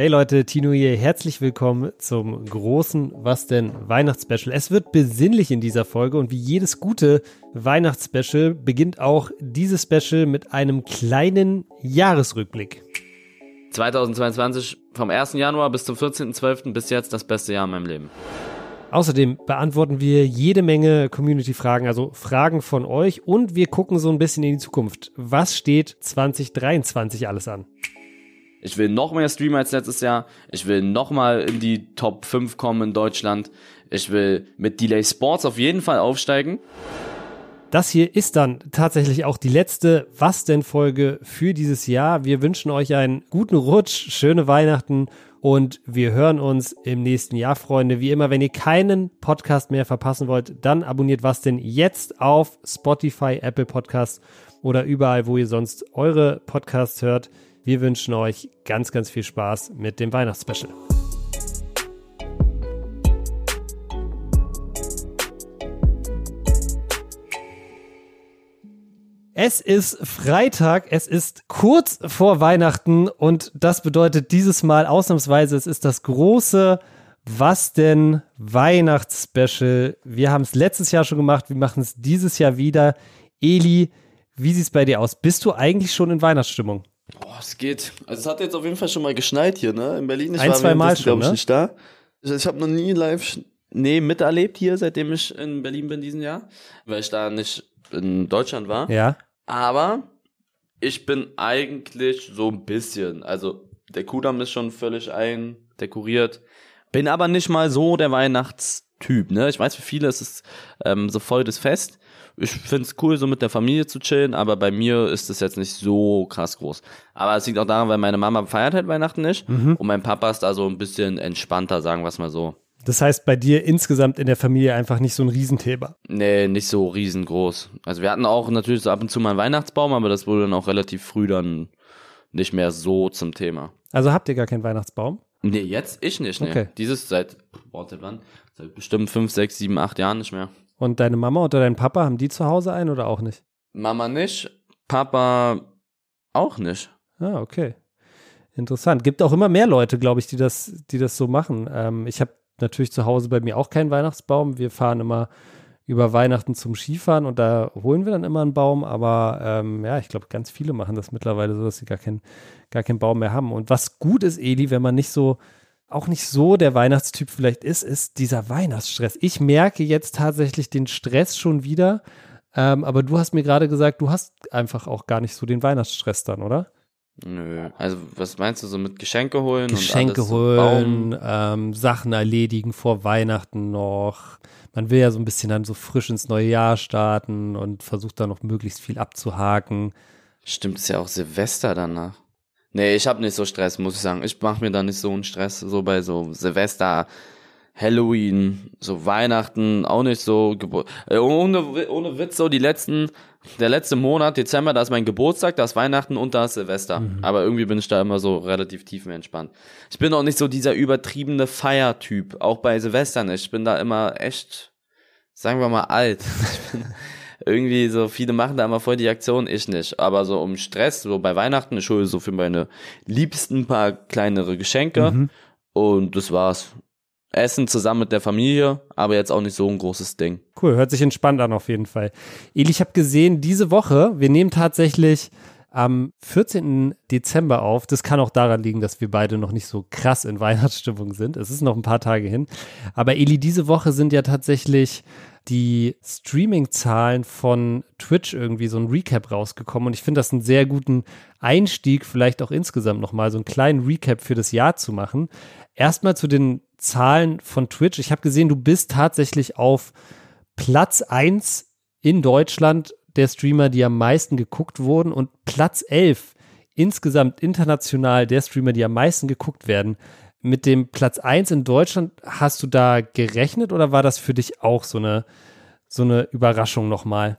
Hey Leute, Tino hier. Herzlich willkommen zum großen Was denn Weihnachtsspecial. Es wird besinnlich in dieser Folge und wie jedes gute Weihnachtsspecial beginnt auch dieses Special mit einem kleinen Jahresrückblick. 2022 vom 1. Januar bis zum 14.12. bis jetzt das beste Jahr in meinem Leben. Außerdem beantworten wir jede Menge Community-Fragen, also Fragen von euch und wir gucken so ein bisschen in die Zukunft. Was steht 2023 alles an? Ich will noch mehr streamen als letztes Jahr. Ich will noch mal in die Top 5 kommen in Deutschland. Ich will mit Delay Sports auf jeden Fall aufsteigen. Das hier ist dann tatsächlich auch die letzte Was denn Folge für dieses Jahr. Wir wünschen euch einen guten Rutsch, schöne Weihnachten und wir hören uns im nächsten Jahr, Freunde. Wie immer, wenn ihr keinen Podcast mehr verpassen wollt, dann abonniert Was denn jetzt auf Spotify, Apple Podcasts oder überall, wo ihr sonst eure Podcasts hört. Wir wünschen euch ganz, ganz viel Spaß mit dem Weihnachtsspecial. Es ist Freitag, es ist kurz vor Weihnachten und das bedeutet dieses Mal ausnahmsweise, es ist das große Was denn Weihnachtsspecial. Wir haben es letztes Jahr schon gemacht, wir machen es dieses Jahr wieder. Eli, wie sieht es bei dir aus? Bist du eigentlich schon in Weihnachtsstimmung? Boah, es geht. Also es hat jetzt auf jeden Fall schon mal geschneit hier, ne? In Berlin. Ich Ein, war zwei Mal schon, glaub ich, ne? nicht da. Ich, ich habe noch nie live Nee, miterlebt hier, seitdem ich in Berlin bin diesen Jahr, weil ich da nicht in Deutschland war. Ja. Aber ich bin eigentlich so ein bisschen, also der Kudamm ist schon völlig eindekoriert. Bin aber nicht mal so der Weihnachtstyp, ne? Ich weiß, für viele ist es ähm, so voll das Fest. Ich find's cool, so mit der Familie zu chillen, aber bei mir ist es jetzt nicht so krass groß. Aber es liegt auch daran, weil meine Mama feiert halt Weihnachten nicht Mhm. und mein Papa ist da so ein bisschen entspannter, sagen wir es mal so. Das heißt, bei dir insgesamt in der Familie einfach nicht so ein Riesenthema. Nee, nicht so riesengroß. Also wir hatten auch natürlich so ab und zu mal einen Weihnachtsbaum, aber das wurde dann auch relativ früh dann nicht mehr so zum Thema. Also habt ihr gar keinen Weihnachtsbaum? Nee, jetzt ich nicht, nee. Okay. Dieses seit, warte wann? Seit bestimmt fünf, sechs, sieben, acht Jahren nicht mehr. Und deine Mama oder dein Papa, haben die zu Hause einen oder auch nicht? Mama nicht, Papa auch nicht. Ah, okay. Interessant. Gibt auch immer mehr Leute, glaube ich, die das, die das so machen. Ähm, ich habe natürlich zu Hause bei mir auch keinen Weihnachtsbaum. Wir fahren immer über Weihnachten zum Skifahren und da holen wir dann immer einen Baum. Aber ähm, ja, ich glaube, ganz viele machen das mittlerweile so, dass sie gar, kein, gar keinen Baum mehr haben. Und was gut ist, Eli, wenn man nicht so, auch nicht so der Weihnachtstyp vielleicht ist, ist dieser Weihnachtsstress. Ich merke jetzt tatsächlich den Stress schon wieder. Ähm, aber du hast mir gerade gesagt, du hast einfach auch gar nicht so den Weihnachtsstress dann, oder? Nö. Also was meinst du so mit Geschenke holen Geschenke und alles so holen, ähm, Sachen erledigen vor Weihnachten noch. Man will ja so ein bisschen dann so frisch ins neue Jahr starten und versucht dann noch möglichst viel abzuhaken. Stimmt, ist ja auch Silvester danach. Nee, ich habe nicht so Stress, muss ich sagen. Ich mache mir da nicht so einen Stress, so bei so Silvester, Halloween, so Weihnachten, auch nicht so Geburt. Äh, ohne, ohne Witz, so die letzten, der letzte Monat, Dezember, da ist mein Geburtstag, da ist Weihnachten und da ist Silvester. Aber irgendwie bin ich da immer so relativ tiefenentspannt. Ich bin auch nicht so dieser übertriebene Feiertyp, auch bei Silvester nicht. Ich bin da immer echt, sagen wir mal, alt. Irgendwie so, viele machen da immer voll die Aktion, ich nicht. Aber so um Stress, so bei Weihnachten, ich hole so für meine Liebsten ein paar kleinere Geschenke und das war's. Essen zusammen mit der Familie, aber jetzt auch nicht so ein großes Ding. Cool, hört sich entspannt an auf jeden Fall. Eli, ich habe gesehen, diese Woche, wir nehmen tatsächlich am 14. Dezember auf. Das kann auch daran liegen, dass wir beide noch nicht so krass in Weihnachtsstimmung sind. Es ist noch ein paar Tage hin. Aber Eli, diese Woche sind ja tatsächlich die Streaming-Zahlen von Twitch irgendwie so ein Recap rausgekommen. Und ich finde das einen sehr guten Einstieg, vielleicht auch insgesamt nochmal so einen kleinen Recap für das Jahr zu machen. Erstmal zu den Zahlen von Twitch. Ich habe gesehen, du bist tatsächlich auf Platz 1 in Deutschland der Streamer, die am meisten geguckt wurden und Platz 11 insgesamt international der Streamer, die am meisten geguckt werden. Mit dem Platz 1 in Deutschland, hast du da gerechnet oder war das für dich auch so eine, so eine Überraschung nochmal?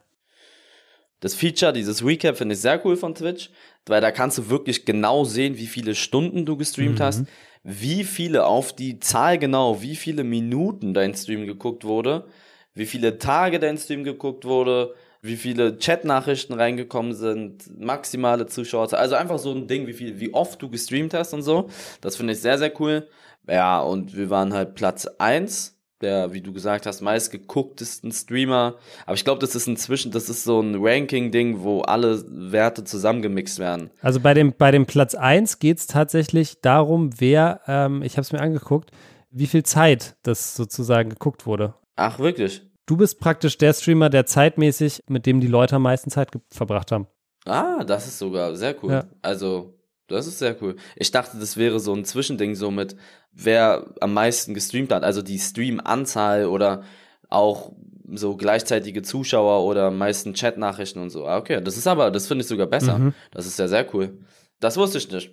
Das Feature, dieses Recap, finde ich sehr cool von Twitch, weil da kannst du wirklich genau sehen, wie viele Stunden du gestreamt hast, wie viele auf die Zahl genau, wie viele Minuten dein Stream geguckt wurde, wie viele Tage dein Stream geguckt wurde, wie viele Chat-Nachrichten reingekommen sind, maximale Zuschauer. Also einfach so ein Ding, wie viel, wie oft du gestreamt hast und so. Das finde ich sehr, sehr cool. Ja, und wir waren halt Platz eins der, wie du gesagt hast, meistgegucktesten Streamer. Aber ich glaube, das ist inzwischen, das ist so ein Ranking-Ding, wo alle Werte zusammengemixt werden. Also bei dem, bei dem Platz 1 geht es tatsächlich darum, wer, ähm, ich habe es mir angeguckt, wie viel Zeit das sozusagen geguckt wurde. Ach, wirklich? Du bist praktisch der Streamer, der zeitmäßig, mit dem die Leute am meisten Zeit verbracht haben. Ah, das ist sogar sehr cool. Ja. Also, das ist sehr cool. Ich dachte, das wäre so ein Zwischending, so mit wer am meisten gestreamt hat, also die Stream-Anzahl oder auch so gleichzeitige Zuschauer oder meisten Chat-Nachrichten und so. Ah, okay, das ist aber, das finde ich sogar besser. Mhm. Das ist ja sehr cool. Das wusste ich nicht.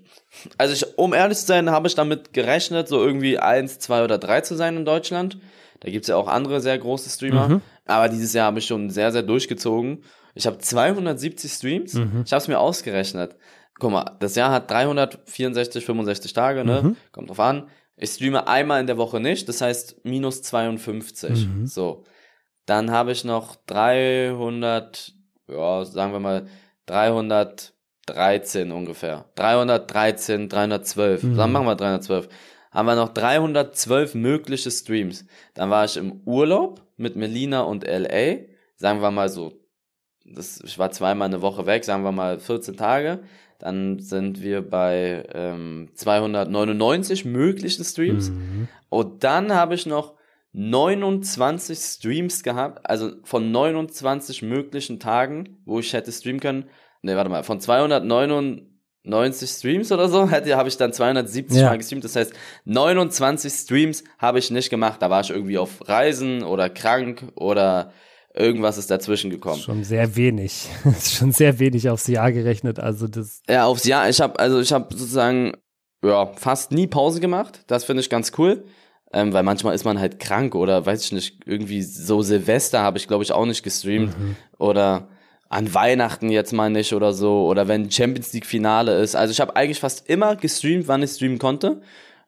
Also ich, um ehrlich zu sein, habe ich damit gerechnet, so irgendwie eins, zwei oder drei zu sein in Deutschland. Da gibt's ja auch andere sehr große Streamer. Mhm. Aber dieses Jahr habe ich schon sehr, sehr durchgezogen. Ich habe 270 Streams. Mhm. Ich habe es mir ausgerechnet. Guck mal, das Jahr hat 364, 65 Tage, ne? Mhm. Kommt drauf an. Ich streame einmal in der Woche nicht, das heißt minus 52. Mhm. So. Dann habe ich noch 300, ja, sagen wir mal 313 ungefähr. 313, 312. Mhm. Dann machen wir 312. Haben wir noch 312 mögliche Streams. Dann war ich im Urlaub mit Melina und LA. Sagen wir mal so, das, ich war zweimal eine Woche weg, sagen wir mal 14 Tage. Dann sind wir bei ähm, 299 möglichen Streams. Mhm. Und dann habe ich noch 29 Streams gehabt, also von 29 möglichen Tagen, wo ich hätte streamen können. Ne, warte mal, von 299 Streams oder so, hätte habe ich dann 270 ja. Mal gestreamt. Das heißt, 29 Streams habe ich nicht gemacht. Da war ich irgendwie auf Reisen oder krank oder Irgendwas ist dazwischen gekommen. Schon sehr wenig. ist schon sehr wenig aufs Jahr gerechnet. Also das. Ja, aufs Jahr. Ich habe also ich habe sozusagen ja fast nie Pause gemacht. Das finde ich ganz cool. Ähm, weil manchmal ist man halt krank oder weiß ich nicht, irgendwie so Silvester habe ich glaube ich auch nicht gestreamt mhm. oder an Weihnachten jetzt mal nicht oder so oder wenn Champions League Finale ist. Also ich habe eigentlich fast immer gestreamt, wann ich streamen konnte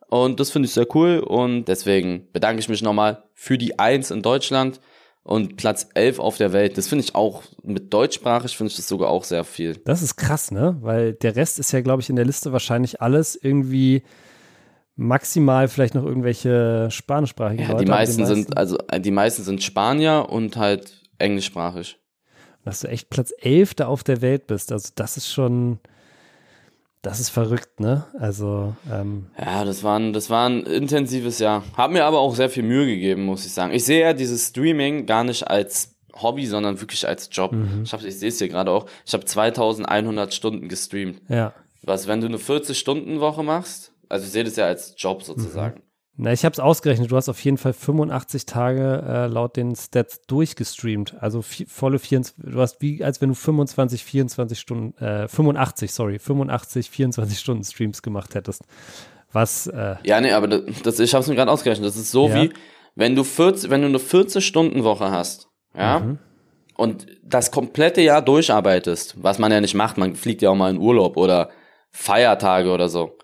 und das finde ich sehr cool und deswegen bedanke ich mich nochmal für die Eins in Deutschland und Platz 11 auf der Welt. Das finde ich auch, mit deutschsprachig finde ich das sogar auch sehr viel. Das ist krass, ne? Weil der Rest ist ja, glaube ich, in der Liste wahrscheinlich alles irgendwie maximal vielleicht noch irgendwelche spanischsprachigen ja, Leute. Die meisten, die meisten sind, also äh, die meisten sind Spanier und halt englischsprachig. Dass du echt Platz 11 da auf der Welt bist, also das ist schon, das ist verrückt, ne? Also, ähm Ja, das war, ein, das war ein intensives Jahr. Hab mir aber auch sehr viel Mühe gegeben, muss ich sagen. Ich sehe ja dieses Streaming gar nicht als Hobby, sondern wirklich als Job. Mhm. Ich, ich sehe es hier gerade auch. Ich habe 2100 Stunden gestreamt. Ja. Was, wenn du eine 40-Stunden-Woche machst? Also ich sehe das ja als Job sozusagen. Mhm. Na, ich habe es ausgerechnet. Du hast auf jeden Fall 85 Tage äh, laut den Stats durchgestreamt. Also volle 24, du hast wie, als wenn du 25, 24 Stunden, äh, 85, sorry, 85, 24 Stunden Streams gemacht hättest. Was, äh, Ja, nee, aber das, das ich habe es mir gerade ausgerechnet. Das ist so ja. wie, wenn du 40, wenn du eine 40-Stunden-Woche hast, ja, mhm. und das komplette Jahr durcharbeitest, was man ja nicht macht, man fliegt ja auch mal in Urlaub oder Feiertage oder so,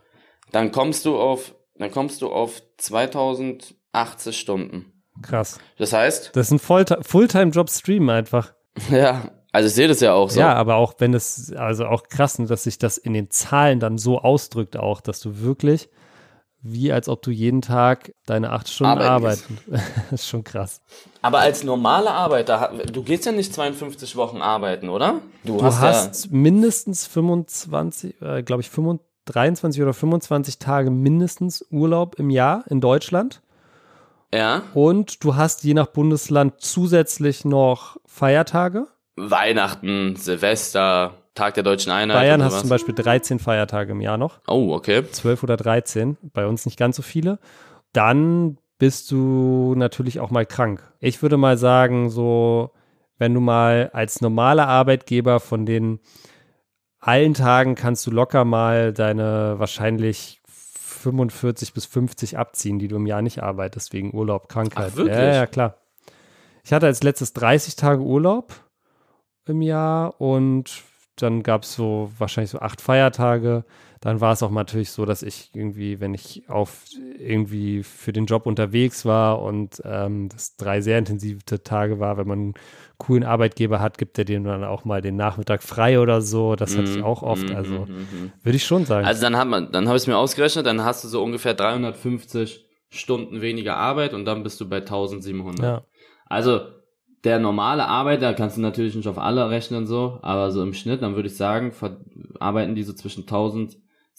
dann kommst du auf dann kommst du auf 2080 Stunden. Krass. Das heißt? Das ist ein Fulltime-Job-Stream einfach. Ja, also ich sehe das ja auch so. Ja, aber auch wenn es, also auch krass, dass sich das in den Zahlen dann so ausdrückt auch, dass du wirklich, wie als ob du jeden Tag deine acht Stunden arbeitest. das ist schon krass. Aber als normaler Arbeiter, du gehst ja nicht 52 Wochen arbeiten, oder? Du, du hast, hast ja mindestens 25, äh, glaube ich, 25 23 oder 25 Tage mindestens Urlaub im Jahr in Deutschland. Ja. Und du hast je nach Bundesland zusätzlich noch Feiertage. Weihnachten, Silvester, Tag der deutschen Einheit. Bayern hast zum Beispiel 13 Feiertage im Jahr noch. Oh, okay. 12 oder 13, bei uns nicht ganz so viele. Dann bist du natürlich auch mal krank. Ich würde mal sagen, so, wenn du mal als normaler Arbeitgeber von den allen Tagen kannst du locker mal deine wahrscheinlich 45 bis 50 abziehen, die du im Jahr nicht arbeitest, wegen Urlaub, Krankheit. Ach, wirklich? Ja, ja, klar. Ich hatte als letztes 30 Tage Urlaub im Jahr und dann gab es so wahrscheinlich so acht Feiertage. Dann war es auch natürlich so, dass ich irgendwie, wenn ich auf irgendwie für den Job unterwegs war und ähm, das drei sehr intensive Tage war, wenn man einen coolen Arbeitgeber hat, gibt er dir dann auch mal den Nachmittag frei oder so. Das hatte ich Mhm, auch oft. mhm, Also mhm, würde ich schon sagen. Also dann hat man, dann habe ich es mir ausgerechnet, dann hast du so ungefähr 350 Stunden weniger Arbeit und dann bist du bei 1700. ja. Also der normale Arbeiter kannst du natürlich nicht auf alle rechnen so, aber so im Schnitt, dann würde ich sagen, arbeiten die so zwischen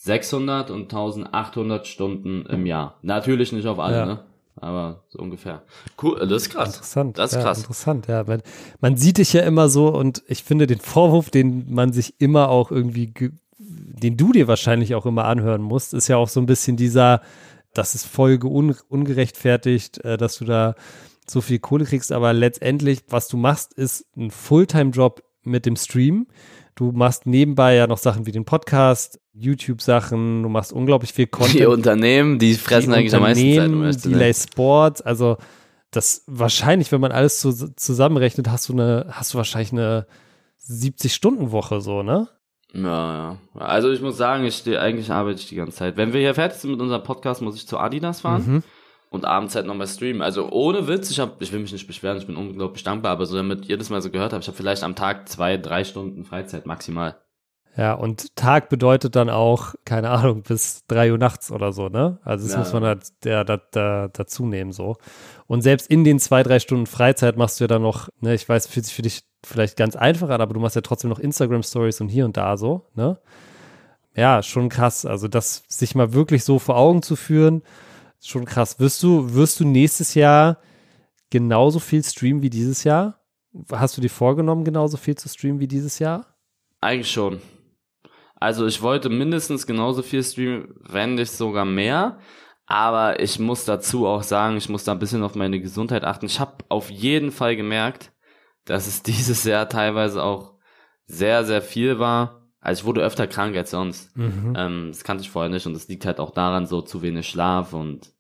1600 und 1800 Stunden im Jahr. Natürlich nicht auf alle, Ja. ne? Aber so ungefähr. Cool, das ist krass. Interessant. Das ist ja, krass. Interessant, ja. Man, man sieht dich ja immer so und ich finde den Vorwurf, den man sich immer auch irgendwie, ge- den du dir wahrscheinlich auch immer anhören musst, ist ja auch so ein bisschen dieser, das ist voll un, ungerechtfertigt, äh, dass du da so viel Kohle kriegst, aber letztendlich, was du machst, ist ein Fulltime-Job mit dem Stream. Du machst nebenbei ja noch Sachen wie den Podcast, YouTube-Sachen, du machst unglaublich viel Content Die Unternehmen, die fressen die eigentlich am meisten Zeit. um ehrlich Delay. Sports, also das wahrscheinlich, wenn man alles zu, zusammenrechnet, hast du eine, hast du wahrscheinlich eine 70-Stunden-Woche so, ne? Ja, ja. Also ich muss sagen, ich stehe, eigentlich arbeite ich die ganze Zeit. Wenn wir hier fertig sind mit unserem Podcast, muss ich zu Adidas fahren. Mhm. Und abends halt nochmal streamen. Also ohne Witz, ich hab, ich will mich nicht beschweren, ich bin unglaublich dankbar, aber so damit jedes Mal so gehört habt, ich habe vielleicht am Tag zwei, drei Stunden Freizeit maximal. Ja, und Tag bedeutet dann auch, keine Ahnung, bis drei Uhr nachts oder so, ne? Also das Ja. muss man da, da, da, da, dazu nehmen so. Und selbst in den zwei, drei Stunden Freizeit machst du ja dann noch, ne, ich weiß, fühlt sich für dich vielleicht ganz einfach an, aber du machst ja trotzdem noch Instagram-Stories und hier und da so, ne? Ja, schon krass. Also das sich mal wirklich so vor Augen zu führen, schon krass. Wirst du, wirst du nächstes Jahr genauso viel streamen wie dieses Jahr? Hast du dir vorgenommen, genauso viel zu streamen wie dieses Jahr? Eigentlich schon. Also ich wollte mindestens genauso viel streamen, wenn nicht sogar mehr. Aber ich muss dazu auch sagen, ich muss da ein bisschen auf meine Gesundheit achten. Ich habe auf jeden Fall gemerkt, dass es dieses Jahr teilweise auch sehr, sehr viel war. Also ich wurde öfter krank als sonst. Mhm. Ähm, das kannte ich vorher nicht und das liegt halt auch daran, so zu wenig Schlaf und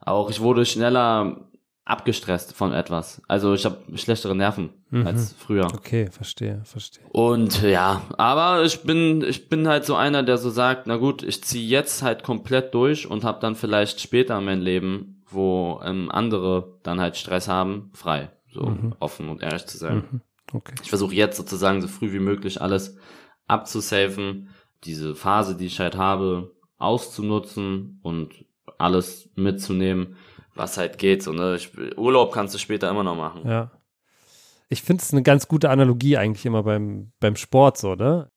auch ich wurde schneller abgestresst von etwas. Also ich habe schlechtere Nerven Mhm. als früher. Okay, verstehe, verstehe. Und ja, aber ich bin ich bin halt so einer, der so sagt, na gut, ich ziehe jetzt halt komplett durch und habe dann vielleicht später mein Leben, wo ähm, andere dann halt Stress haben, frei. So Mhm. offen und ehrlich zu sein. Mhm. Okay. Ich versuche jetzt sozusagen so früh wie möglich alles abzusafen, diese Phase, die ich halt habe, auszunutzen und alles mitzunehmen, was halt geht. So, ne? ich, Urlaub kannst du später immer noch machen. Ja. Ich finde es eine ganz gute Analogie eigentlich immer beim, beim Sport so, ne?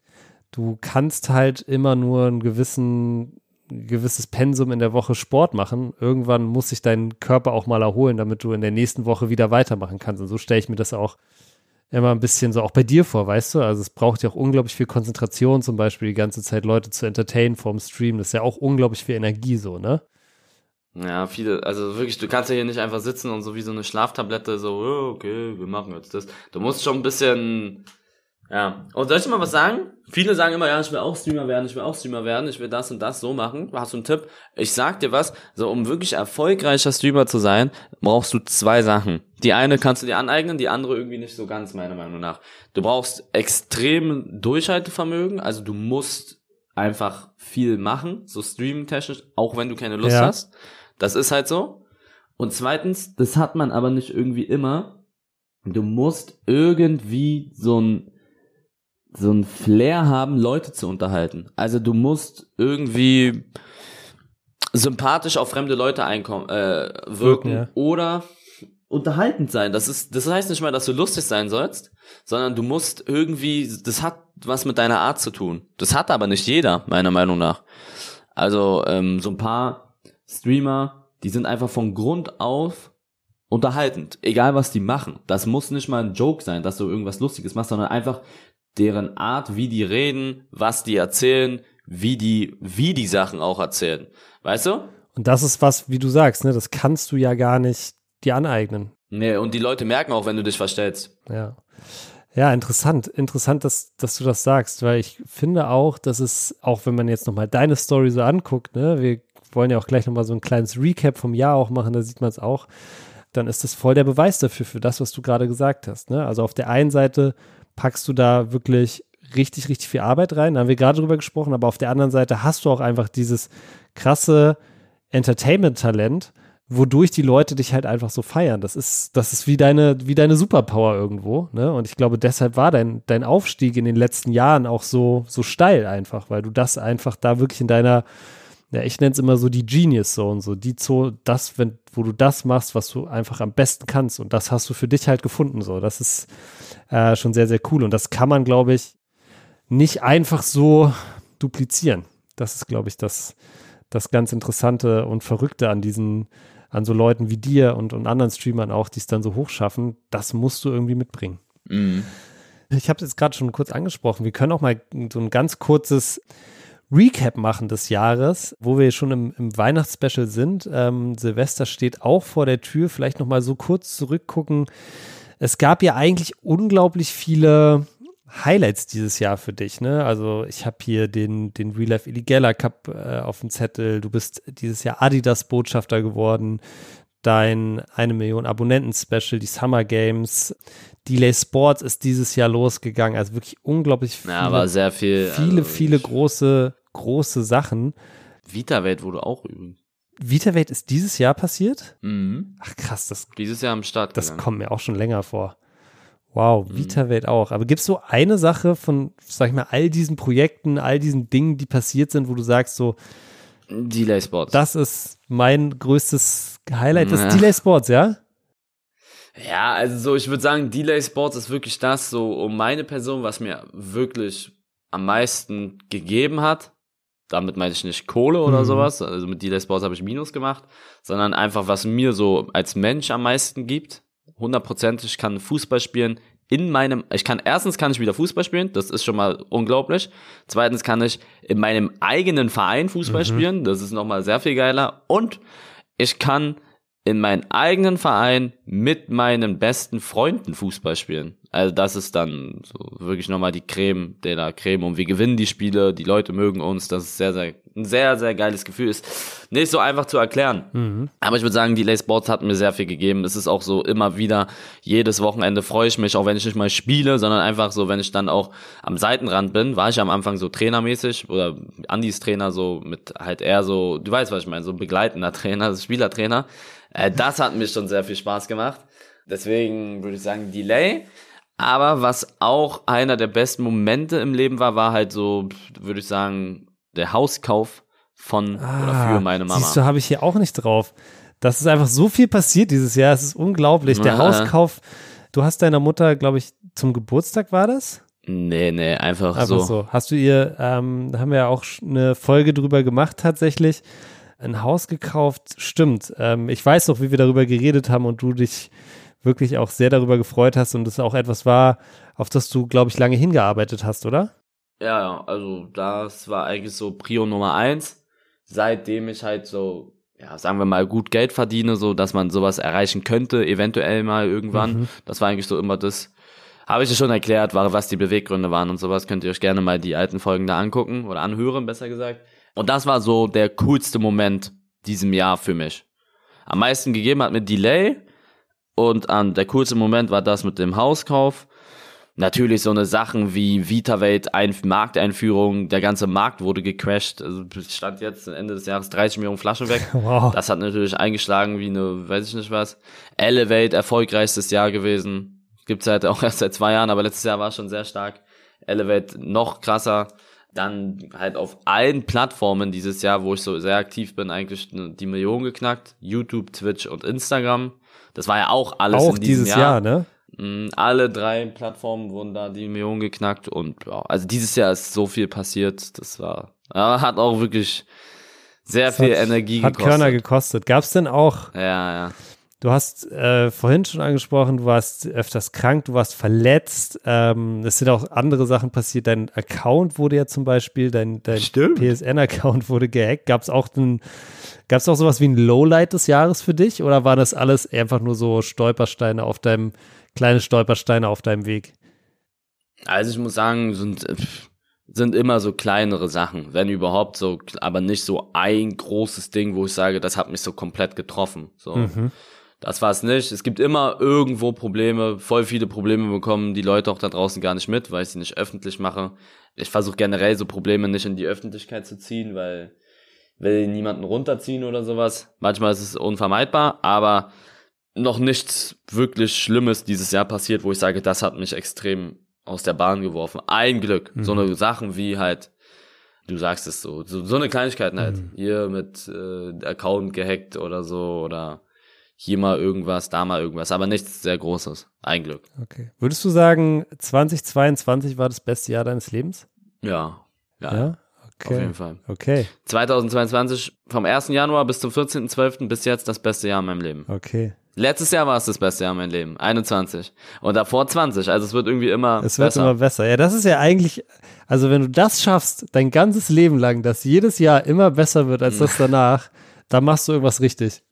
Du kannst halt immer nur einen gewissen, ein gewisses Pensum in der Woche Sport machen. Irgendwann muss sich dein Körper auch mal erholen, damit du in der nächsten Woche wieder weitermachen kannst. Und so stelle ich mir das auch immer ein bisschen so auch bei dir vor, weißt du? Also es braucht ja auch unglaublich viel Konzentration, zum Beispiel die ganze Zeit Leute zu entertainen vorm Stream. Das ist ja auch unglaublich viel Energie so, ne? Ja, viele, also wirklich, du kannst ja hier nicht einfach sitzen und so wie so eine Schlaftablette so, oh, okay, wir machen jetzt das. Du musst schon ein bisschen, ja. Und soll ich dir mal was sagen? Viele sagen immer, ja, ich will auch Streamer werden, ich will auch Streamer werden, ich will das und das so machen. Hast du einen Tipp? Ich sag dir was, so um wirklich erfolgreicher Streamer zu sein, brauchst du zwei Sachen. Die eine kannst du dir aneignen, die andere irgendwie nicht so ganz, meiner Meinung nach. Du brauchst extrem Durchhaltevermögen, also du musst einfach viel machen, so streaming-technisch, auch wenn du keine Lust Ja. hast. Das ist halt so. Und zweitens, das hat man aber nicht irgendwie immer. Du musst irgendwie so ein so ein Flair haben, Leute zu unterhalten. Also du musst irgendwie sympathisch auf fremde Leute einkommen, äh, wirken ja. oder unterhaltend sein. Das ist, das heißt nicht mal, dass du lustig sein sollst, sondern du musst irgendwie, das hat was mit deiner Art zu tun. Das hat aber nicht jeder, meiner Meinung nach. Also ähm, so ein paar Streamer, die sind einfach von Grund auf unterhaltend, egal was die machen. Das muss nicht mal ein Joke sein, dass du irgendwas Lustiges machst, sondern einfach deren Art, wie die reden, was die erzählen, wie die, wie die Sachen auch erzählen. Weißt du? Und das ist was, wie du sagst, ne? Das kannst du ja gar nicht dir aneignen. Nee, und die Leute merken auch, wenn du dich verstellst. Ja. Ja, interessant. Interessant, dass, dass du das sagst, weil ich finde auch, dass es, auch wenn man jetzt nochmal deine Story so anguckt, ne, wir wollen ja auch gleich nochmal so ein kleines Recap vom Jahr auch machen, da sieht man es auch, dann ist das voll der Beweis dafür, für das, was du gerade gesagt hast. Ne? Also auf der einen Seite packst du da wirklich richtig, richtig viel Arbeit rein. Da haben wir gerade drüber gesprochen, aber auf der anderen Seite hast du auch einfach dieses krasse Entertainment-Talent, wodurch die Leute dich halt einfach so feiern. Das ist, das ist wie deine, wie deine Superpower irgendwo. Ne? Und ich glaube, deshalb war dein, dein Aufstieg in den letzten Jahren auch so, so steil einfach, weil du das einfach da wirklich in deiner, ja, ich nenne es immer so die Genius Zone, so die Zo das, wenn, wo du das machst, was du einfach am besten kannst. Und das hast du für dich halt gefunden. So, das ist äh, schon sehr, sehr cool. Und das kann man, glaube ich, nicht einfach so duplizieren. Das ist, glaube ich, das, das ganz Interessante und Verrückte an diesen, an so Leuten wie dir und, und anderen Streamern auch, die es dann so hochschaffen. Das musst du irgendwie mitbringen. Mhm. Ich habe es jetzt gerade schon kurz angesprochen. Wir können auch mal so ein ganz kurzes Recap machen des Jahres, wo wir schon im, im Weihnachtsspecial sind. Ähm, Silvester steht auch vor der Tür. Vielleicht noch mal so kurz zurückgucken. Es gab ja eigentlich unglaublich viele Highlights dieses Jahr für dich, ne? Also ich habe hier den, den Real Life Illegala Cup äh, auf dem Zettel. Du bist dieses Jahr Adidas Botschafter geworden. Dein eine Million Abonnenten Special, die Summer Games. Delay Sports ist dieses Jahr losgegangen. Also wirklich unglaublich viele, Ja, aber sehr viel. viele, also viele große, große Sachen. Vita-Welt wurde auch üben. VitaWelt ist dieses Jahr passiert? Mhm. Ach krass, das, Dieses Jahr am Start. das gegangen. kommt mir auch schon länger vor. Wow, Mhm. VitaWelt auch. Aber gibt es so eine Sache von, sag ich mal, all diesen Projekten, all diesen Dingen, die passiert sind, wo du sagst, so, Delay Sports. das ist mein größtes Highlight, das Ja. Delay Sports, ja? Ja, also so, ich würde sagen, Delay Sports ist wirklich das so um meine Person, was mir wirklich am meisten gegeben hat. Damit meine ich nicht Kohle oder Mhm. sowas, also mit Delay Sports habe ich Minus gemacht, sondern einfach, was mir so als Mensch am meisten gibt. Hundertprozentig, kann Fußball spielen in meinem, ich kann, erstens kann ich wieder Fußball spielen, das ist schon mal unglaublich. Zweitens kann ich in meinem eigenen Verein Fußball Mhm. spielen, das ist nochmal sehr viel geiler. Und ich kann in meinen eigenen Verein mit meinen besten Freunden Fußball spielen. Also das ist dann so wirklich nochmal die Creme de la Creme und wir gewinnen die Spiele, die Leute mögen uns, das ist sehr, sehr, ein sehr, sehr geiles Gefühl. Ist nicht so einfach zu erklären. Mhm. Aber ich würde sagen, die Lay Sports hat mir sehr viel gegeben. Es ist auch so immer wieder, jedes Wochenende freue ich mich, auch wenn ich nicht mal spiele, sondern einfach so, wenn ich dann auch am Seitenrand bin, war ich am Anfang so trainermäßig oder Andis Trainer so mit halt eher so, du weißt, was ich meine, so begleitender Trainer, so Spielertrainer. Äh, das hat mir schon sehr viel Spaß gemacht. Deswegen würde ich sagen, Delay. Aber was auch einer der besten Momente im Leben war, war halt so, würde ich sagen, der Hauskauf von oder für meine Mama. Ah, Siehst du, habe ich hier auch nicht drauf. Das ist einfach so viel passiert dieses Jahr. Es ist unglaublich. Der Ja. Hauskauf, du hast deiner Mutter, glaube ich, zum Geburtstag war das? Nee, nee, einfach, Einfach so. so. Hast du ihr, ähm, da haben wir ja auch eine Folge drüber gemacht tatsächlich, ein Haus gekauft. Stimmt. Ähm, ich weiß noch, wie wir darüber geredet haben und du dich wirklich auch sehr darüber gefreut hast und es auch etwas war, auf das du, glaube ich, lange hingearbeitet hast, oder? Ja, also das war eigentlich so Prio Nummer eins, seitdem ich halt so, ja, sagen wir mal, gut Geld verdiene, so dass man sowas erreichen könnte, eventuell mal irgendwann. Mhm. Das war eigentlich so immer das. Habe ich ja schon erklärt, was die Beweggründe waren und sowas. Könnt ihr euch gerne mal die alten Folgen da angucken oder anhören, besser gesagt. Und das war so der coolste Moment diesem Jahr für mich. Am meisten gegeben hat mir Delay und an der coolste Moment war das mit dem Hauskauf. Natürlich so eine Sachen wie VitaWelt, ein Markteinführung, der ganze Markt wurde gecrashed. Also es stand jetzt Ende des Jahres 30 Millionen Flaschen weg. Wow. Das hat natürlich eingeschlagen wie eine, weiß ich nicht was. Elevate, erfolgreichstes Jahr gewesen. Gibt's halt auch erst seit zwei Jahren, aber letztes Jahr war es schon sehr stark. Elevate noch krasser. Dann halt auf allen Plattformen dieses Jahr, wo ich so sehr aktiv bin, eigentlich die Million geknackt. YouTube, Twitch und Instagram. Das war ja auch alles auch in diesem dieses Jahr, ne? Mm, Alle drei Plattformen wurden da die Million geknackt und ja, also dieses Jahr ist so viel passiert. Das war, ja, hat auch wirklich sehr Das viel hat, Energie hat gekostet. Körner gekostet. Gab es denn auch, ja, ja. Du hast äh, vorhin schon angesprochen, du warst öfters krank, du warst verletzt. Ähm, es sind auch andere Sachen passiert. Dein Account wurde ja zum Beispiel, dein, dein. PSN-Account wurde gehackt. Gab es auch einen, gab es auch sowas wie ein Lowlight des Jahres für dich oder war das alles einfach nur so Stolpersteine auf deinem, kleine Stolpersteine auf deinem Weg? Also ich muss sagen, sind, sind immer so kleinere Sachen, wenn überhaupt so, aber nicht so ein großes Ding, wo ich sage, das hat mich so komplett getroffen. So. Mhm. Das war es nicht. Es gibt immer irgendwo Probleme, voll viele Probleme bekommen die Leute auch da draußen gar nicht mit, weil ich sie nicht öffentlich mache. Ich versuche generell so Probleme nicht in die Öffentlichkeit zu ziehen, weil will niemanden runterziehen oder sowas. Manchmal ist es unvermeidbar, aber noch nichts wirklich Schlimmes dieses Jahr passiert, wo ich sage, das hat mich extrem aus der Bahn geworfen. Ein Glück. Mhm. So eine Sachen wie halt, du sagst es so, so, so eine Kleinigkeiten halt. Mhm. Hier mit äh, Account gehackt oder so oder hier mal irgendwas, da mal irgendwas, aber nichts sehr Großes. Ein Glück. Okay. Würdest du sagen, 2022 war das beste Jahr deines Lebens? Ja. Ja. ja? Okay. Auf jeden Fall. Okay. 2022 vom 1. Januar bis zum 14.12. bis jetzt das beste Jahr in meinem Leben. Okay. Letztes Jahr war es das beste Jahr in meinem Leben. 21. Und davor 20. Also es wird irgendwie immer besser. Es wird immer besser. Ja, das ist ja eigentlich, also wenn du das schaffst, dein ganzes Leben lang, dass jedes Jahr immer besser wird als das danach, dann machst du irgendwas richtig.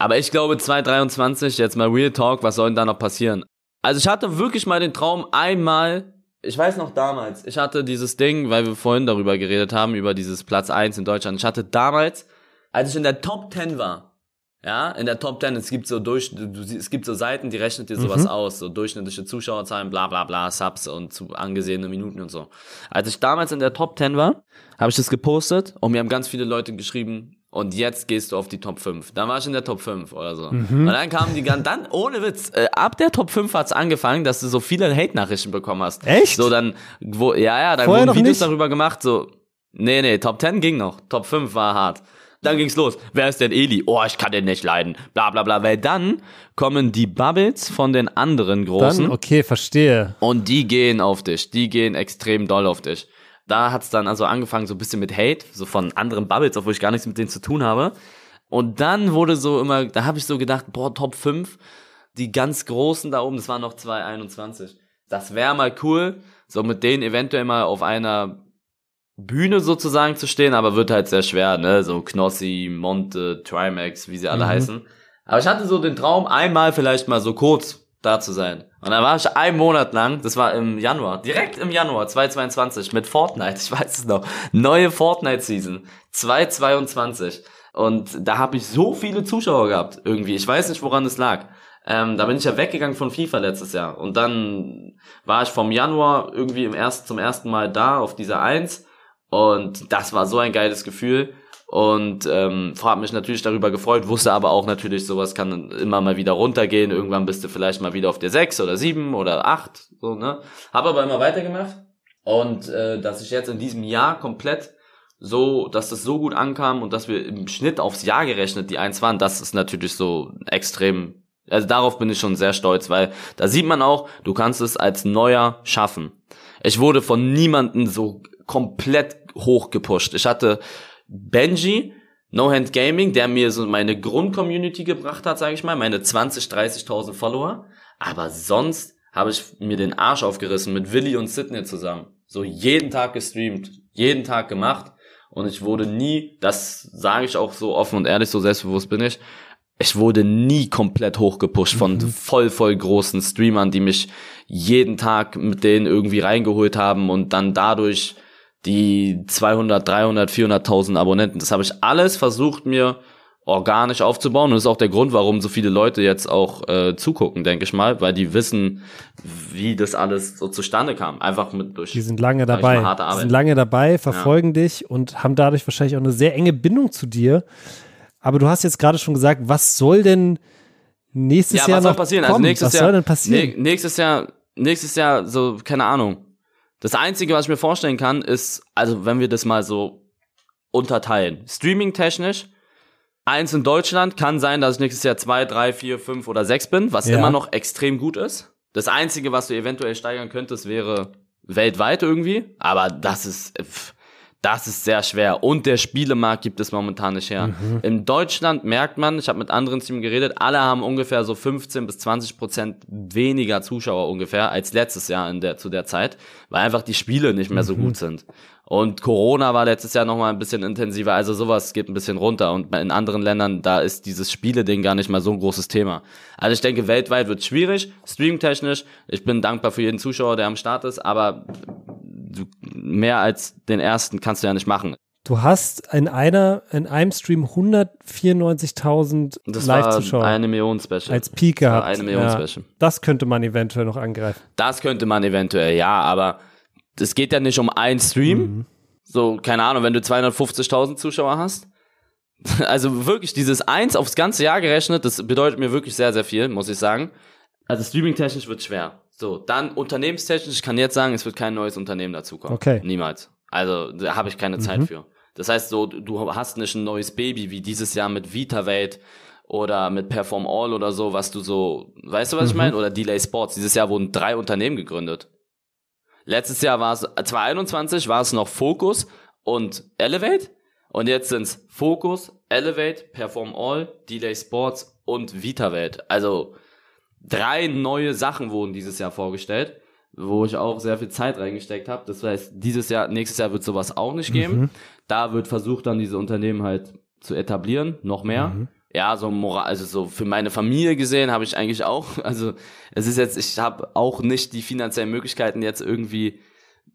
Aber ich glaube 2023, jetzt mal Real Talk, was soll denn da noch passieren? Also ich hatte wirklich mal den Traum einmal, ich weiß noch damals, ich hatte dieses Ding, weil wir vorhin darüber geredet haben, über dieses Platz 1 in Deutschland. Ich hatte damals, als ich in der Top 10 war, ja, in der Top 10, es gibt so durch, es gibt so Seiten, die rechnet dir sowas mhm. aus, so durchschnittliche Zuschauerzahlen, bla bla bla, Subs und zu angesehene Minuten und so. Als ich damals in der Top 10 war, habe ich das gepostet und mir haben ganz viele Leute geschrieben, und jetzt gehst du auf die Top 5. Dann war ich in der Top 5 oder so. Mhm. Und dann kamen die ganz, dann, ohne Witz, äh, ab der Top 5 hat's angefangen, dass du so viele Hate-Nachrichten bekommen hast. Echt? So dann, wo, ja, ja, dann Vorher wurden Videos nicht? darüber gemacht, so, nee, nee, Top 10 ging noch. Top 5 war hart. Dann ging's los. Wer ist denn Eli? Oh, ich kann den nicht leiden. Bla bla bla. Weil dann kommen die Bubbles von den anderen Großen. Dann, okay, verstehe. Und die gehen auf dich. Die gehen extrem doll auf dich da hat's dann also angefangen so ein bisschen mit Hate, so von anderen Bubbles, obwohl ich gar nichts mit denen zu tun habe. Und dann wurde so immer, da habe ich so gedacht, boah, Top 5, die ganz großen da oben, das waren noch 221. Das wäre mal cool, so mit denen eventuell mal auf einer Bühne sozusagen zu stehen, aber wird halt sehr schwer, ne? So Knossi, Monte, Trimax, wie sie alle mhm. heißen. Aber ich hatte so den Traum, einmal vielleicht mal so kurz da zu sein. Und dann war ich einen Monat lang, das war im Januar, direkt im Januar 2022 mit Fortnite, ich weiß es noch, neue Fortnite-Season 2022. Und da habe ich so viele Zuschauer gehabt, irgendwie. Ich weiß nicht, woran es lag. Ähm, da bin ich ja weggegangen von FIFA letztes Jahr. Und dann war ich vom Januar irgendwie im ersten, zum ersten Mal da auf dieser Eins. Und das war so ein geiles Gefühl und ähm, habe mich natürlich darüber gefreut, wusste aber auch natürlich, sowas kann immer mal wieder runtergehen. Irgendwann bist du vielleicht mal wieder auf der 6 oder 7 oder 8, so, ne? Habe aber immer weitergemacht. Und äh, dass ich jetzt in diesem Jahr komplett so, dass das so gut ankam und dass wir im Schnitt aufs Jahr gerechnet die 1 waren, das ist natürlich so extrem. Also darauf bin ich schon sehr stolz, weil da sieht man auch, du kannst es als Neuer schaffen. Ich wurde von niemanden so komplett hochgepusht. Ich hatte Benji, No Hand Gaming, der mir so meine Grundcommunity gebracht hat, sage ich mal, meine 20, 30.000 Follower. Aber sonst habe ich mir den Arsch aufgerissen mit Willy und Sydney zusammen. So jeden Tag gestreamt, jeden Tag gemacht. Und ich wurde nie, das sage ich auch so offen und ehrlich, so selbstbewusst bin ich, ich wurde nie komplett hochgepusht von mhm. voll, voll großen Streamern, die mich jeden Tag mit denen irgendwie reingeholt haben und dann dadurch die 200, 300, 400.000 Abonnenten. Das habe ich alles versucht mir organisch aufzubauen und das ist auch der Grund, warum so viele Leute jetzt auch äh, zugucken, denke ich mal, weil die wissen, wie das alles so zustande kam. Einfach mit durch. Die sind lange dabei. Die sind lange dabei, verfolgen ja. dich und haben dadurch wahrscheinlich auch eine sehr enge Bindung zu dir. Aber du hast jetzt gerade schon gesagt, was soll denn nächstes ja, Jahr noch passieren? Kommen? Also nächstes was Jahr, soll denn passieren? nächstes Jahr, nächstes Jahr so keine Ahnung das Einzige, was ich mir vorstellen kann, ist, also wenn wir das mal so unterteilen. Streaming-technisch, eins in Deutschland, kann sein, dass ich nächstes Jahr zwei, drei, vier, fünf oder sechs bin, was ja. immer noch extrem gut ist. Das Einzige, was du eventuell steigern könntest, wäre weltweit irgendwie. Aber das ist, pff, das ist sehr schwer. Und der Spielemarkt gibt es momentan nicht her. Mhm. In Deutschland merkt man, ich habe mit anderen Teams geredet, alle haben ungefähr so 15 bis 20 Prozent weniger Zuschauer ungefähr als letztes Jahr in der, zu der Zeit, weil einfach die Spiele nicht mehr so mhm. gut sind. Und Corona war letztes Jahr nochmal ein bisschen intensiver, also sowas geht ein bisschen runter. Und in anderen Ländern, da ist dieses Spiele-Ding gar nicht mal so ein großes Thema. Also ich denke, weltweit wird schwierig, streamtechnisch. Ich bin dankbar für jeden Zuschauer, der am Start ist, aber mehr als den ersten kannst du ja nicht machen. Du hast in einer, in einem Stream 194.000 Das war Live-Zuschauer eine Million Special. als Peak gehabt. eine Million ja. Special. Das könnte man eventuell noch angreifen. Das könnte man eventuell, ja, aber es geht ja nicht um einen Stream. Mhm. So, keine Ahnung, wenn du 250.000 Zuschauer hast. Also wirklich, dieses Eins aufs ganze Jahr gerechnet, das bedeutet mir wirklich sehr, sehr viel, muss ich sagen. Also streaming-technisch wird schwer. So, dann unternehmenstechnisch, ich kann jetzt sagen, es wird kein neues Unternehmen dazukommen. Okay. Niemals. Also, da habe ich keine Mhm. Zeit für. Das heißt so, du hast nicht ein neues Baby wie dieses Jahr mit VitaWelt oder mit Perform All oder so, was du so, weißt du, was ich Mhm. meine? Oder Delay Sports. Dieses Jahr wurden drei Unternehmen gegründet. Letztes Jahr war es, 2021 war es noch Focus und Elevate. Und jetzt sind es Focus, Elevate, Perform All, Delay Sports und VitaWelt. Also drei neue Sachen wurden dieses Jahr vorgestellt, wo ich auch sehr viel Zeit reingesteckt habe. Das heißt, dieses Jahr, nächstes Jahr wird sowas auch nicht geben. Da wird versucht, dann diese Unternehmen halt zu etablieren, noch mehr. Ja, so moral, also so für meine Familie gesehen habe ich eigentlich auch, also es ist jetzt, ich habe auch nicht die finanziellen Möglichkeiten jetzt irgendwie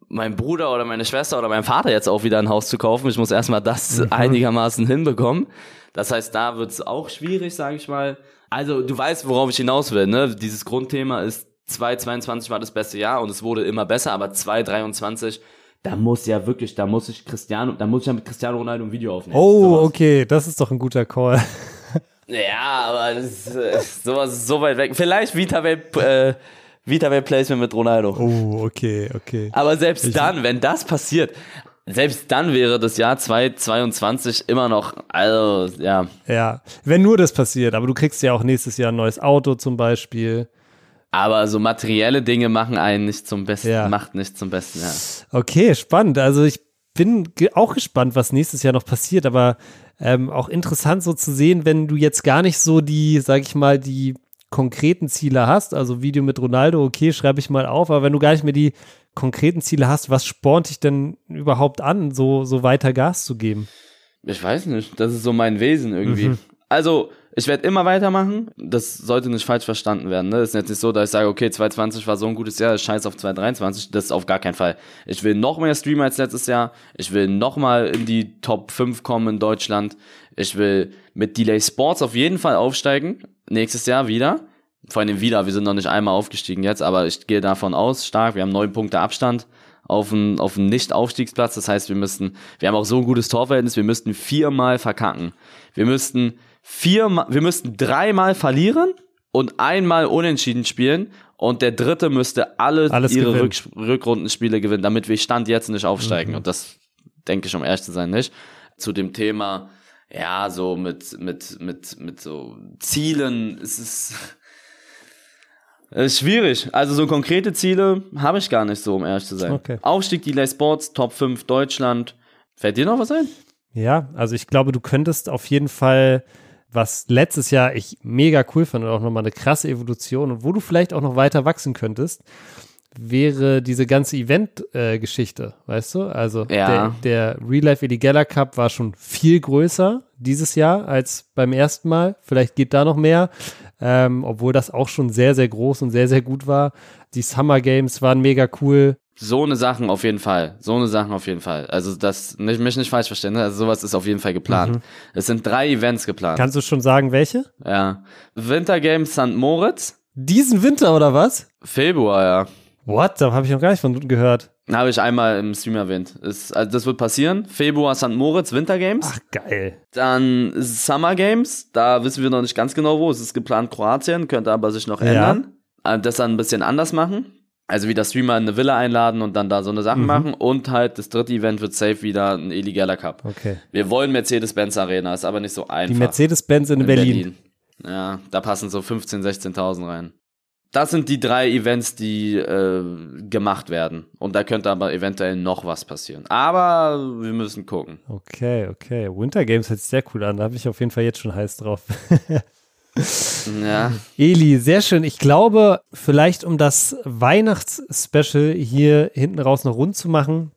meinem Bruder oder meine Schwester oder meinem Vater jetzt auch wieder ein Haus zu kaufen. Ich muss erstmal das einigermaßen hinbekommen. Das heißt, da wird es auch schwierig, sage ich mal. Also du weißt, worauf ich hinaus will. Ne? Dieses Grundthema ist 2022 war das beste Jahr und es wurde immer besser, aber 2023, da muss ja wirklich, da muss ich Cristiano, da muss ich ja mit Cristiano Ronaldo ein Video aufnehmen. Oh, Sowas. okay, das ist doch ein guter Call. Ja, aber das ist, sowas ist so weit weg. Vielleicht VitaWelt, äh, VitaWelt Placement mit Ronaldo. Oh, okay, okay. Aber selbst dann, wenn das passiert, selbst dann wäre das Jahr 2022 immer noch, also, ja. Ja, wenn nur das passiert, aber du kriegst ja auch nächstes Jahr ein neues Auto zum Beispiel. Aber so materielle Dinge machen einen nicht zum Besten, Ja. macht nicht zum Besten, ja. Okay, spannend. Also ich bin auch gespannt, was nächstes Jahr noch passiert, aber ähm, auch interessant so zu sehen, wenn du jetzt gar nicht so die, sag ich mal, die konkreten Ziele hast, also Video mit Ronaldo, okay, schreibe ich mal auf, aber wenn du gar nicht mehr die konkreten Ziele hast, was spornt dich denn überhaupt an, so, so weiter Gas zu geben? Ich weiß nicht, das ist so mein Wesen irgendwie. Also, ich werde immer weitermachen. Das sollte nicht falsch verstanden werden. Ne? Das ist jetzt nicht so, dass ich sage, okay, 2020 war so ein gutes Jahr, scheiß auf 2023. Das ist auf gar keinen Fall. Ich will noch mehr streamen als letztes Jahr. Ich will noch mal in die Top 5 kommen in Deutschland. Ich will mit Delay Sports auf jeden Fall aufsteigen. Nächstes Jahr wieder. Vor allem wieder. Wir sind noch nicht einmal aufgestiegen jetzt, aber ich gehe davon aus stark. Wir haben neun Punkte Abstand auf einen, auf einen Nicht-Aufstiegsplatz. Das heißt, wir müssten, wir haben auch so ein gutes Torverhältnis, wir müssten viermal verkacken. Wir müssten viermal, wir müssten dreimal verlieren und einmal unentschieden spielen und der dritte müsste alle Alles ihre. Rück, Rückrundenspiele gewinnen, damit wir Stand jetzt nicht aufsteigen. Und das denke ich, um ehrlich zu sein, nicht. Zu dem Thema, ja, so mit, mit, mit, mit so Zielen, es ist, es ist schwierig. Also so konkrete Ziele habe ich gar nicht so, um ehrlich zu sein. Okay. Aufstieg Delay Sports, Top 5 Deutschland. Fällt dir noch was ein? Ja, also ich glaube, du könntest auf jeden Fall, was letztes Jahr ich mega cool fand und auch nochmal eine krasse Evolution und wo du vielleicht auch noch weiter wachsen könntest, wäre diese ganze Event-Geschichte, weißt du? Also Ja. der, der Real Life Eligella Cup war schon viel größer dieses Jahr als beim ersten Mal. Vielleicht geht da noch mehr, ähm, obwohl das auch schon sehr, sehr groß und sehr, sehr gut war. Die Summer Games waren mega cool. So eine Sachen auf jeden Fall. So eine Sachen auf jeden Fall. Also das, nicht, mich nicht falsch verstehen, ne? also sowas ist auf jeden Fall geplant. Es sind drei Events geplant. Kannst du schon sagen, welche? ja. Winter Games St. Moritz, Diesen Winter oder was? Februar, ja. What? Da habe ich noch gar nicht von gehört. Habe ich einmal im Stream erwähnt. Ist, also das wird passieren. Februar St. Moritz Winter Games. Ach, geil. Dann Summer Games, da wissen wir noch nicht ganz genau wo. Es ist geplant Kroatien, könnte aber sich noch Ja. ändern. Äh, Das dann ein bisschen anders machen. Also wieder Streamer in eine Villa einladen und dann da so eine Sachen Mhm. machen. Und halt das dritte Event wird safe wieder ein illegaler Cup. Okay. Wir wollen Mercedes-Benz Arena, ist aber nicht so einfach. Die Mercedes-Benz in, in Berlin. Ja, da passen so 15.000, 16.000 rein. Das sind die drei Events, die äh, gemacht werden. Und da könnte aber eventuell noch was passieren. Aber wir müssen gucken. Okay, okay. Winter Games hört sich sehr cool an. Da habe ich auf jeden Fall jetzt schon heiß drauf. Ja, Eli, sehr schön. Ich glaube, vielleicht um das Weihnachtsspecial hier hinten raus noch rund zu machen,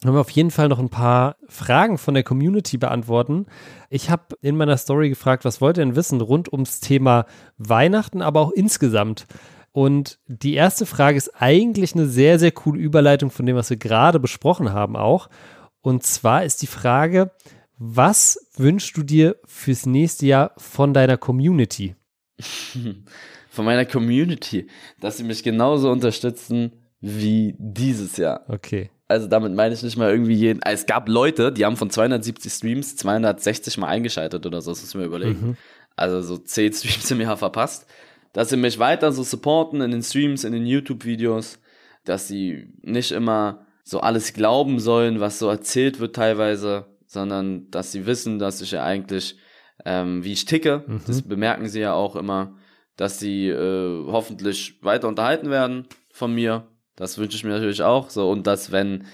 können wir auf jeden Fall noch ein paar Fragen von der Community beantworten. Ich habe in meiner Story gefragt, was wollt ihr denn wissen rund ums Thema Weihnachten, aber auch insgesamt. Und die erste Frage ist eigentlich eine sehr, sehr coole Überleitung von dem, was wir gerade besprochen haben auch. Und zwar ist die Frage, was wünschst du dir fürs nächste Jahr von deiner Community? Von meiner Community, dass sie mich genauso unterstützen wie dieses Jahr. Okay. Also damit meine ich nicht mal irgendwie jeden. Es gab Leute, die haben von 270 Streams 260 mal eingeschaltet oder so, das muss ich mir überlegen. Mhm. Also so 10 Streams im Jahr verpasst. Dass sie mich weiter so supporten in den Streams, in den YouTube-Videos, dass sie nicht immer so alles glauben sollen, was so erzählt wird teilweise, sondern dass sie wissen, dass ich ja eigentlich, ähm, wie ich ticke, Mhm. das bemerken sie ja auch immer, dass sie äh, hoffentlich weiter unterhalten werden von mir. Das wünsche ich mir natürlich auch. So, und dass, wenn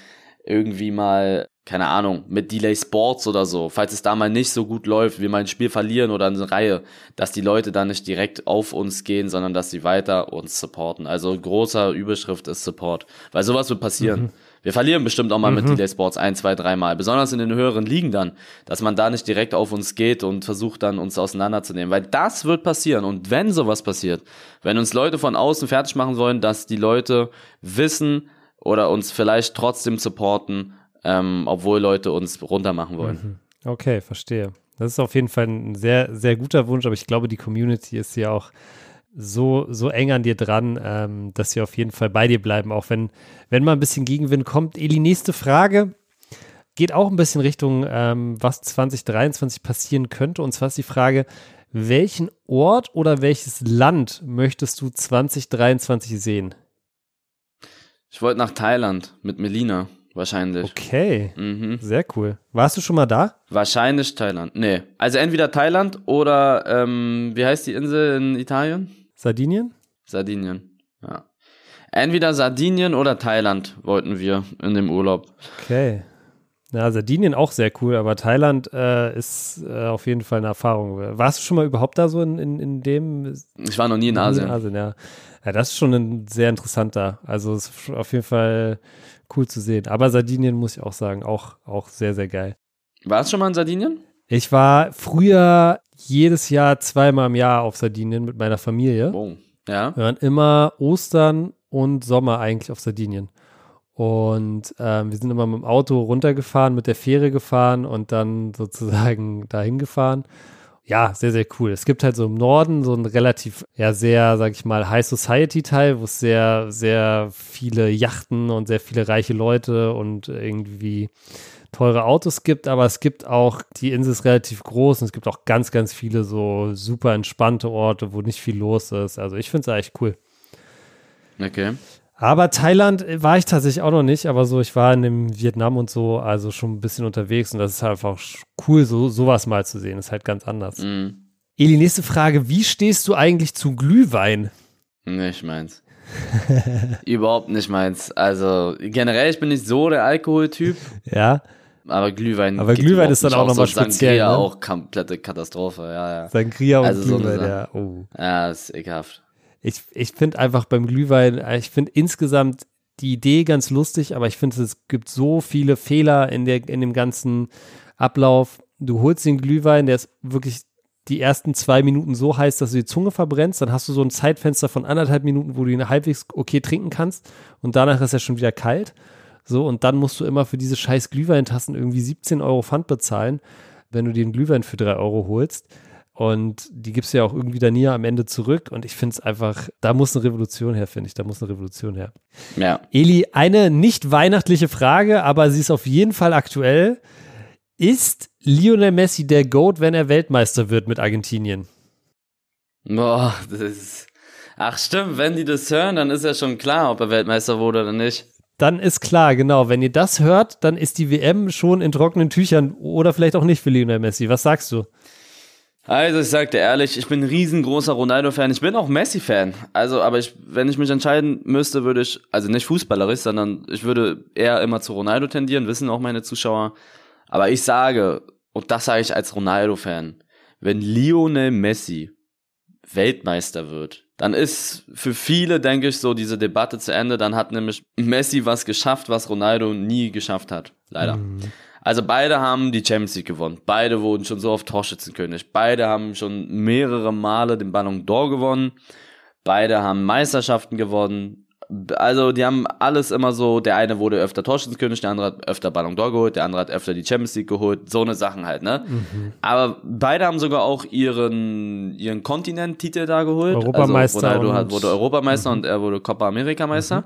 irgendwie mal, keine Ahnung, mit Delay Sports oder so, falls es da mal nicht so gut läuft, wir mal ein Spiel verlieren oder eine Reihe, dass die Leute dann nicht direkt auf uns gehen, sondern dass sie weiter uns supporten. Also großer Überschrift ist Support. Weil sowas wird passieren. Wir verlieren bestimmt auch mal mit Delay Sports ein, zwei, dreimal. Besonders in den höheren Ligen dann, dass man da nicht direkt auf uns geht und versucht dann uns auseinanderzunehmen. Weil das wird passieren. Und wenn sowas passiert, wenn uns Leute von außen fertig machen wollen, dass die Leute wissen oder uns vielleicht trotzdem supporten, ähm, obwohl Leute uns runtermachen wollen. Okay, verstehe. Das ist auf jeden Fall ein sehr, sehr guter Wunsch, aber ich glaube, die Community ist ja auch so, so eng an dir dran, ähm, dass sie auf jeden Fall bei dir bleiben, auch wenn, wenn mal ein bisschen Gegenwind kommt. Eli, nächste Frage geht auch ein bisschen Richtung, ähm, was 2023 passieren könnte. Und zwar ist die Frage, welchen Ort oder welches Land möchtest du 2023 sehen? Ich wollte nach Thailand mit Melina, wahrscheinlich. Okay, Mhm. sehr cool. Warst du schon mal da? Wahrscheinlich Thailand. Nee. Also entweder Thailand oder, ähm, wie heißt die Insel in Italien? Sardinien? Sardinien. Ja. Entweder Sardinien oder Thailand wollten wir in dem Urlaub. Okay. Ja, Sardinien auch sehr cool, aber Thailand äh, ist äh, auf jeden Fall eine Erfahrung. Warst du schon mal überhaupt da so in, in, in dem? Ich war noch nie in Asien. Asien ja. ja, das ist schon ein sehr interessanter. Also auf jeden Fall cool zu sehen. Aber Sardinien muss ich auch sagen, auch, auch sehr, sehr geil. Warst du schon mal in Sardinien? Ich war früher jedes Jahr zweimal im Jahr auf Sardinien mit meiner Familie. Oh. Ja. Wir waren immer Ostern und Sommer eigentlich auf Sardinien. Und ähm, wir sind immer mit dem Auto runtergefahren, mit der Fähre gefahren und dann sozusagen dahin gefahren. Ja, sehr, sehr cool. Es gibt halt so im Norden so einen relativ, ja, sehr, sag ich mal, High Society Teil, wo es sehr, sehr viele Yachten und sehr viele reiche Leute und irgendwie teure Autos gibt, aber es gibt auch, die Insel ist relativ groß und es gibt auch ganz, ganz viele so super entspannte Orte, wo nicht viel los ist. Also ich finde es echt cool. Okay. Aber Thailand war ich tatsächlich auch noch nicht, aber so, ich war in dem Vietnam und so, also schon ein bisschen unterwegs und das ist halt einfach cool, so sowas mal zu sehen. ist halt ganz anders. Mhm. Eli, nächste Frage. Wie stehst du eigentlich zu Glühwein? Nicht meins. Überhaupt nicht meins. Also generell, ich bin nicht so der Alkoholtyp, Ja, aber Glühwein. Aber Glühwein ist dann auch noch mal so speziell, Sangria ne? auch komplette Katastrophe, ja, ja. Sangria und Also so Glühwein, Sache. ja. Oh. Ja, ist ekelhaft. Ich, ich finde einfach beim Glühwein, äh, ich finde insgesamt die Idee ganz lustig, aber ich finde, es gibt so viele Fehler in, der, in dem ganzen Ablauf. Du holst den Glühwein, der ist wirklich die ersten zwei Minuten so heiß, dass du die Zunge verbrennst. Dann hast du so ein Zeitfenster von anderthalb Minuten, wo du ihn halbwegs okay trinken kannst. Und danach ist er schon wieder kalt. So, und dann musst du immer für diese scheiß Glühweintassen irgendwie 17 Euro Pfand bezahlen, wenn du den Glühwein für drei Euro holst. Und die gibst du ja auch irgendwie dann nie am Ende zurück. Und ich finde es einfach, da muss eine Revolution her, finde ich. Da muss eine Revolution her. Ja. Eli, eine nicht weihnachtliche Frage, aber sie ist auf jeden Fall aktuell. Ist Lionel Messi der GOAT, wenn er Weltmeister wird mit Argentinien? Boah, das ist. Ach stimmt, wenn die das hören, dann ist ja schon klar, ob er Weltmeister wurde oder nicht. Dann ist klar, genau. Wenn ihr das hört, dann ist die WM schon in trockenen Tüchern oder vielleicht auch nicht für Lionel Messi. Was sagst du? Also ich sag dir ehrlich, ich bin ein riesengroßer Ronaldo-Fan. Ich bin auch Messi-Fan. Also, aber ich, wenn ich mich entscheiden müsste, würde ich, also nicht fußballerisch, sondern ich würde eher immer zu Ronaldo tendieren, wissen auch meine Zuschauer. Aber ich sage, und das sage ich als Ronaldo-Fan, wenn Lionel Messi Weltmeister wird, dann ist für viele, denke ich, so diese Debatte zu Ende. Dann hat nämlich Messi was geschafft, was Ronaldo nie geschafft hat. Leider. Also beide haben die Champions League gewonnen. Beide wurden schon so oft Torschützenkönig. Beide haben schon mehrere Male den Ballon d'Or gewonnen. Beide haben Meisterschaften gewonnen. Also, die haben alles immer so, der eine wurde öfter Torschützenkönig, der andere hat öfter Ballon d'Or geholt, der andere hat öfter die Champions League geholt, so eine Sachen halt, ne? Mhm. Aber beide haben sogar auch ihren, ihren Kontinent-Titel da geholt. Europameister Also, Ronaldo hat, wurde Europameister und er wurde Copa America-Meister.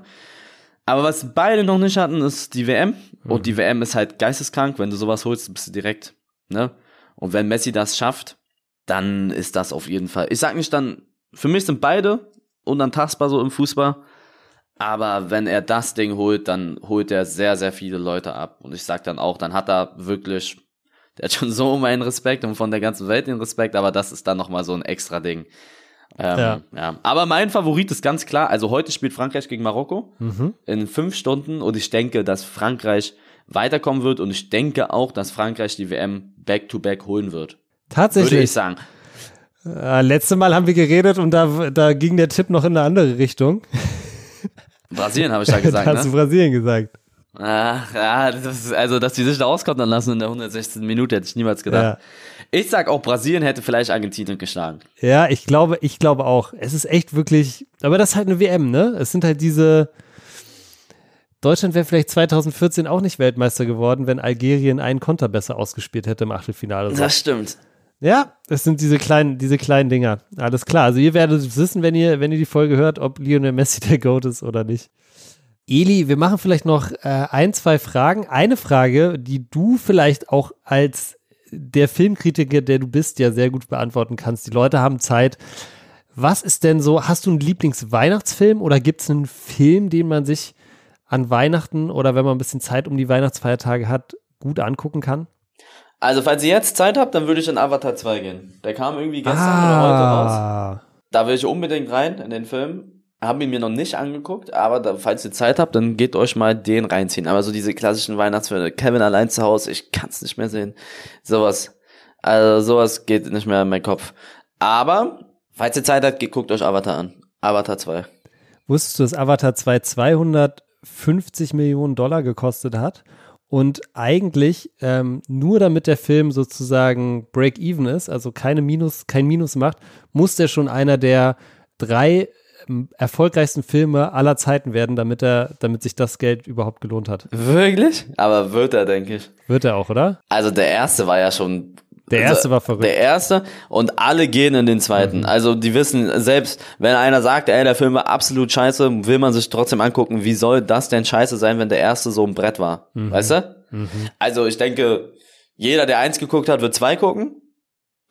Aber was beide noch nicht hatten, ist die WM. Und die WM ist halt geisteskrank. Wenn du sowas holst, bist du direkt, ne? Und wenn Messi das schafft, dann ist das auf jeden Fall. Ich sag nicht dann, für mich sind beide unantastbar so im Fußball. Aber wenn er das Ding holt, dann holt er sehr, sehr viele Leute ab. Und ich sag dann auch, dann hat er wirklich, der hat schon so meinen Respekt und von der ganzen Welt den Respekt, aber das ist dann nochmal so ein extra Ding. Ähm, Ja. ja. Aber mein Favorit ist ganz klar, also heute spielt Frankreich gegen Marokko Mhm. in fünf Stunden und ich denke, dass Frankreich weiterkommen wird und ich denke auch, dass Frankreich die WM back-to-back holen wird. Würde ich Tatsächlich. sagen. Äh, letzte Mal haben wir geredet und da, da ging der Tipp noch in eine andere Richtung. Brasilien habe ich da da gesagt, hast du ne? Brasilien gesagt. Ach, ja, das also, dass die sich da auskontern lassen in der 116. Minute, hätte ich niemals gedacht. Ja. Ich sag auch, Brasilien hätte vielleicht Argentinien geschlagen. Ja, ich glaube, ich glaube auch. Es ist echt wirklich, aber das ist halt eine WM, ne? Es sind halt diese. Deutschland wäre vielleicht 2014 auch nicht Weltmeister geworden, wenn Algerien einen Konter besser ausgespielt hätte im Achtelfinale. So. Das stimmt. Ja, es sind diese kleinen, diese kleinen Dinger. Alles klar. Also ihr werdet wissen, wenn ihr, wenn ihr die Folge hört, ob Lionel Messi der Goat ist oder nicht. Eli, wir machen vielleicht noch äh, ein, zwei Fragen. Eine Frage, die du vielleicht auch als der Filmkritiker, der du bist, ja sehr gut beantworten kannst. Die Leute haben Zeit. Was ist denn so, hast du einen Lieblingsweihnachtsfilm oder gibt es einen Film, den man sich an Weihnachten oder wenn man ein bisschen Zeit um die Weihnachtsfeiertage hat, gut angucken kann? Also, falls ihr jetzt Zeit habt, dann würde ich in Avatar 2 gehen. Der kam irgendwie gestern oder heute raus. Ah, Da will ich unbedingt rein in den Film. Haben ihn mir noch nicht angeguckt, aber da, falls ihr Zeit habt, dann geht euch mal den reinziehen. Aber so diese klassischen Weihnachtsfilme, Kevin allein zu Hause, ich kann's nicht mehr sehen. Sowas. Also sowas geht nicht mehr in meinen Kopf. Aber, falls ihr Zeit habt, guckt euch Avatar an. Avatar 2. Wusstest du, dass Avatar 2 250 Millionen Dollar gekostet hat? Und eigentlich ähm, nur damit der Film sozusagen Break-Even ist, also keine Minus, kein Minus macht, muss der schon einer der drei erfolgreichsten Filme aller Zeiten werden, damit er, damit sich das Geld überhaupt gelohnt hat. Wirklich? Aber wird er, denke ich. Wird er auch, oder? Also der erste war ja schon. Der erste war verrückt. Der erste und alle gehen in den zweiten. Also die wissen selbst, wenn einer sagt, ey, der Film war absolut scheiße, will man sich trotzdem angucken, wie soll das denn scheiße sein, wenn der erste so ein Brett war? Weißt du? Also ich denke, jeder, der eins geguckt hat, wird zwei gucken.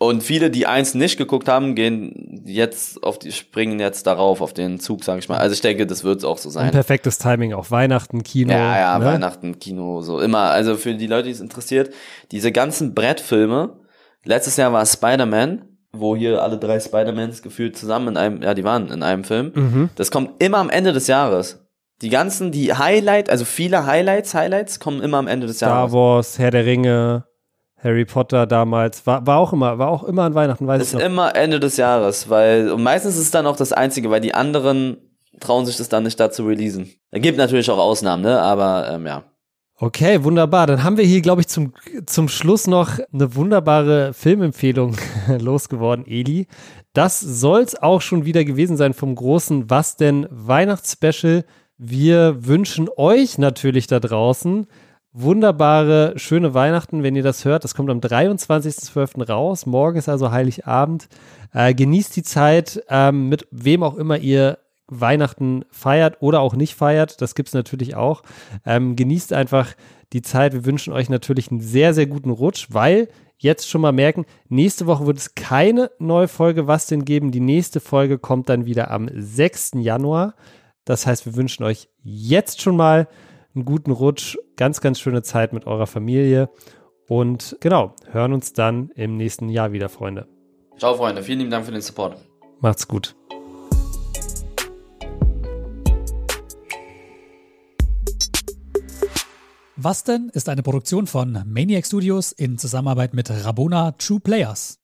Und viele, die eins nicht geguckt haben, gehen jetzt auf die, springen jetzt darauf, auf den Zug, sag ich mal. Also ich denke, das wird auch so Ein sein. perfektes Timing, auch Weihnachten, Kino. Ja, ja, ne? Weihnachten, Kino, so immer. Also für die Leute, die es interessiert, diese ganzen Brettfilme. Letztes Jahr war Spider-Man, wo hier alle drei Spider-Mans gefühlt zusammen in einem, ja, die waren in einem Film. Mhm. Das kommt immer am Ende des Jahres. Die ganzen, die Highlight, also viele Highlights, Highlights kommen immer am Ende des Star Jahres. Wars, Herr der Ringe, Harry Potter damals, war, war auch immer, war auch immer an Weihnachten, weiß ich ist noch. immer Ende des Jahres, weil, und meistens ist es dann auch das Einzige, weil die anderen trauen sich das dann nicht da zu releasen. Es gibt natürlich auch Ausnahmen, ne, aber, ähm, ja. Okay, wunderbar. Dann haben wir hier, glaube ich, zum, zum Schluss noch eine wunderbare Filmempfehlung losgeworden, Eli. Das soll's auch schon wieder gewesen sein vom großen Was denn Weihnachtsspecial. Wir wünschen euch natürlich da draußen wunderbare, schöne Weihnachten, wenn ihr das hört. Das kommt am 23.12. raus. Morgen ist also Heiligabend. Äh, genießt die Zeit, ähm, mit wem auch immer ihr Weihnachten feiert oder auch nicht feiert. Das gibt's natürlich auch. Ähm, genießt einfach die Zeit. Wir wünschen euch natürlich einen sehr, sehr guten Rutsch, weil jetzt schon mal merken, nächste Woche wird es keine neue Folge Was denn geben. Die nächste Folge kommt dann wieder am 6. Januar. Das heißt, wir wünschen euch jetzt schon mal einen guten Rutsch, ganz, ganz schöne Zeit mit eurer Familie und genau, hören uns dann im nächsten Jahr wieder, Freunde. Ciao, Freunde. Vielen lieben Dank für den Support. Macht's gut. Was denn ist eine Produktion von Maniac Studios in Zusammenarbeit mit Rabona True Players.